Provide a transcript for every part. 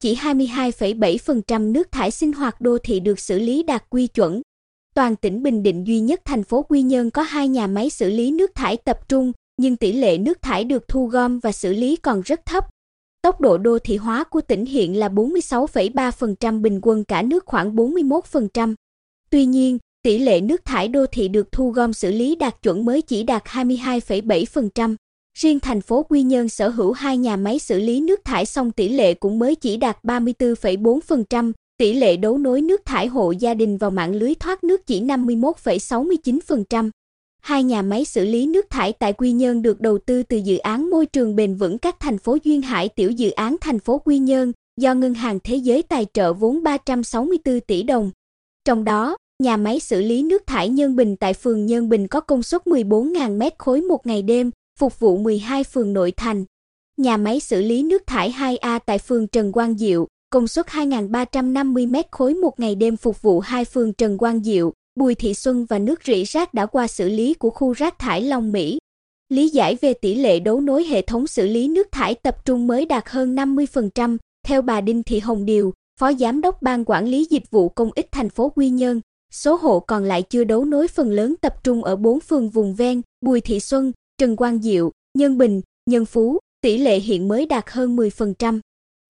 chỉ 22,7% nước thải sinh hoạt đô thị được xử lý đạt quy chuẩn. Toàn tỉnh Bình Định duy nhất thành phố Quy Nhơn có hai nhà máy xử lý nước thải tập trung, nhưng tỷ lệ nước thải được thu gom và xử lý còn rất thấp. Tốc độ đô thị hóa của tỉnh hiện là 46,3% bình quân cả nước khoảng 41%. Tuy nhiên, tỷ lệ nước thải đô thị được thu gom xử lý đạt chuẩn mới chỉ đạt 22,7%. Riêng thành phố Quy Nhơn sở hữu hai nhà máy xử lý nước thải song tỷ lệ cũng mới chỉ đạt 34,4%, tỷ lệ đấu nối nước thải hộ gia đình vào mạng lưới thoát nước chỉ 51,69%. Hai nhà máy xử lý nước thải tại Quy Nhơn được đầu tư từ dự án môi trường bền vững các thành phố duyên hải tiểu dự án thành phố Quy Nhơn do Ngân hàng Thế giới tài trợ vốn 364 tỷ đồng. Trong đó, nhà máy xử lý nước thải Nhân Bình tại phường Nhân Bình có công suất 14.000 mét khối một ngày đêm, phục vụ 12 phường nội thành. Nhà máy xử lý nước thải 2A tại phường Trần Quang Diệu, công suất 2.350 mét khối một ngày đêm phục vụ hai phường Trần Quang Diệu, Bùi Thị Xuân và nước rỉ rác đã qua xử lý của khu rác thải Long Mỹ. Lý giải về tỷ lệ đấu nối hệ thống xử lý nước thải tập trung mới đạt hơn 50%, theo bà Đinh Thị Hồng Điều, Phó Giám đốc Ban Quản lý Dịch vụ Công ích thành phố Quy Nhơn. Số hộ còn lại chưa đấu nối phần lớn tập trung ở bốn phường vùng ven, Bùi Thị Xuân, Trần Quang Diệu, Nhân Bình, Nhân Phú, tỷ lệ hiện mới đạt hơn 10%.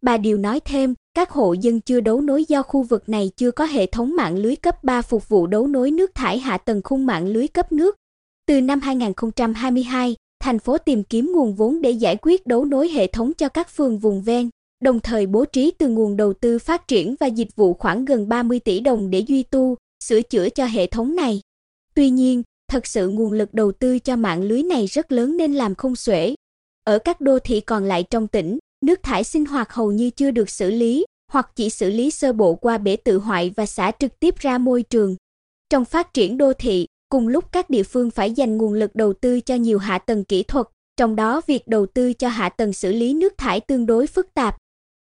Bà Điều nói thêm, các hộ dân chưa đấu nối do khu vực này chưa có hệ thống mạng lưới cấp 3 phục vụ đấu nối nước thải hạ tầng khung mạng lưới cấp nước. Từ năm 2022, thành phố tìm kiếm nguồn vốn để giải quyết đấu nối hệ thống cho các phường vùng ven, đồng thời bố trí từ nguồn đầu tư phát triển và dịch vụ khoảng gần 30 tỷ đồng để duy tu, sửa chữa cho hệ thống này. Tuy nhiên, thật sự nguồn lực đầu tư cho mạng lưới này rất lớn nên làm không xuể. Ở các đô thị còn lại trong tỉnh, nước thải sinh hoạt hầu như chưa được xử lý, hoặc chỉ xử lý sơ bộ qua bể tự hoại và xả trực tiếp ra môi trường. Trong phát triển đô thị, cùng lúc các địa phương phải dành nguồn lực đầu tư cho nhiều hạ tầng kỹ thuật, trong đó việc đầu tư cho hạ tầng xử lý nước thải tương đối phức tạp.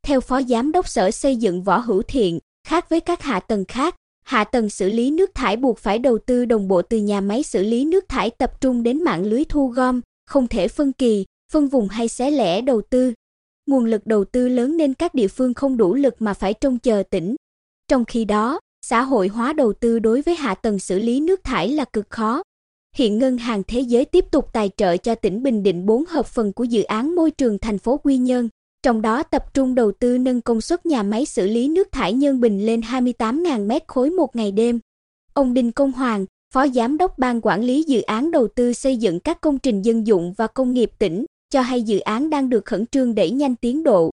Theo Phó Giám đốc Sở Xây dựng Võ Hữu Thiện, khác với các hạ tầng khác, hạ tầng xử lý nước thải buộc phải đầu tư đồng bộ từ nhà máy xử lý nước thải tập trung đến mạng lưới thu gom, không thể phân kỳ, phân vùng hay xé lẻ đầu tư nguồn lực đầu tư lớn nên các địa phương không đủ lực mà phải trông chờ tỉnh. Trong khi đó, xã hội hóa đầu tư đối với hạ tầng xử lý nước thải là cực khó. Hiện Ngân hàng Thế giới tiếp tục tài trợ cho tỉnh Bình Định 4 hợp phần của dự án môi trường thành phố Quy Nhơn, trong đó tập trung đầu tư nâng công suất nhà máy xử lý nước thải Nhân Bình lên 28.000 mét khối một ngày đêm. Ông Đinh Công Hoàng, Phó Giám đốc Ban Quản lý Dự án Đầu tư xây dựng các công trình dân dụng và công nghiệp tỉnh, cho hay dự án đang được khẩn trương đẩy nhanh tiến độ.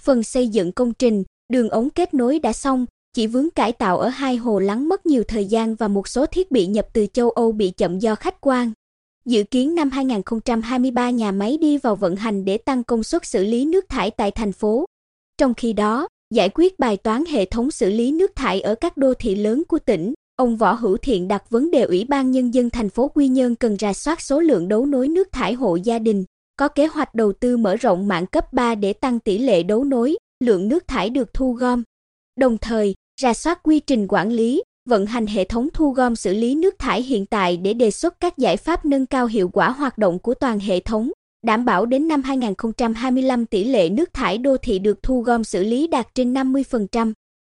Phần xây dựng công trình, đường ống kết nối đã xong, chỉ vướng cải tạo ở hai hồ lắng mất nhiều thời gian và một số thiết bị nhập từ châu Âu bị chậm do khách quan. Dự kiến năm 2023 nhà máy đi vào vận hành để tăng công suất xử lý nước thải tại thành phố. Trong khi đó, giải quyết bài toán hệ thống xử lý nước thải ở các đô thị lớn của tỉnh, ông Võ Hữu Thiện đặt vấn đề Ủy ban Nhân dân thành phố Quy Nhơn cần rà soát số lượng đấu nối nước thải hộ gia đình, có kế hoạch đầu tư mở rộng mạng cấp 3 để tăng tỷ lệ đấu nối, lượng nước thải được thu gom. Đồng thời, rà soát quy trình quản lý, vận hành hệ thống thu gom xử lý nước thải hiện tại để đề xuất các giải pháp nâng cao hiệu quả hoạt động của toàn hệ thống, đảm bảo đến năm 2025 tỷ lệ nước thải đô thị được thu gom xử lý đạt trên 50%.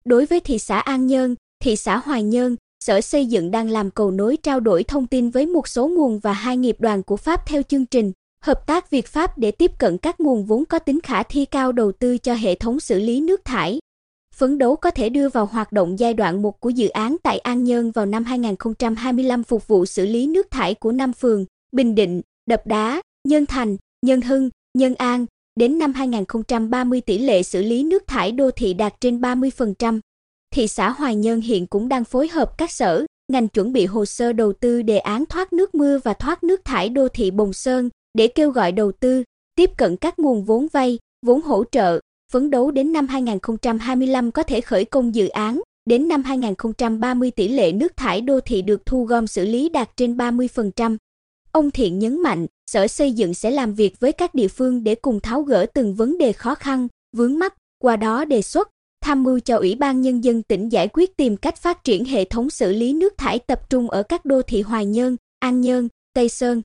Đối với thị xã An Nhơn, thị xã Hoài Nhơn, Sở Xây dựng đang làm cầu nối trao đổi thông tin với một số nguồn và hai nghiệp đoàn của Pháp theo chương trình hợp tác Việt Pháp để tiếp cận các nguồn vốn có tính khả thi cao đầu tư cho hệ thống xử lý nước thải. Phấn đấu có thể đưa vào hoạt động giai đoạn 1 của dự án tại An Nhơn vào năm 2025 phục vụ xử lý nước thải của năm phường, Bình Định, Đập Đá, Nhân Thành, Nhân Hưng, Nhân An. Đến năm 2030 tỷ lệ xử lý nước thải đô thị đạt trên 30%. Thị xã Hoài Nhơn hiện cũng đang phối hợp các sở, ngành chuẩn bị hồ sơ đầu tư đề án thoát nước mưa và thoát nước thải đô thị Bồng Sơn, để kêu gọi đầu tư, tiếp cận các nguồn vốn vay, vốn hỗ trợ, phấn đấu đến năm 2025 có thể khởi công dự án, đến năm 2030 tỷ lệ nước thải đô thị được thu gom xử lý đạt trên 30%. Ông Thiện nhấn mạnh, Sở Xây dựng sẽ làm việc với các địa phương để cùng tháo gỡ từng vấn đề khó khăn, vướng mắc, qua đó đề xuất, tham mưu cho Ủy ban Nhân dân tỉnh giải quyết tìm cách phát triển hệ thống xử lý nước thải tập trung ở các đô thị Hoài Nhơn, An Nhơn, Tây Sơn,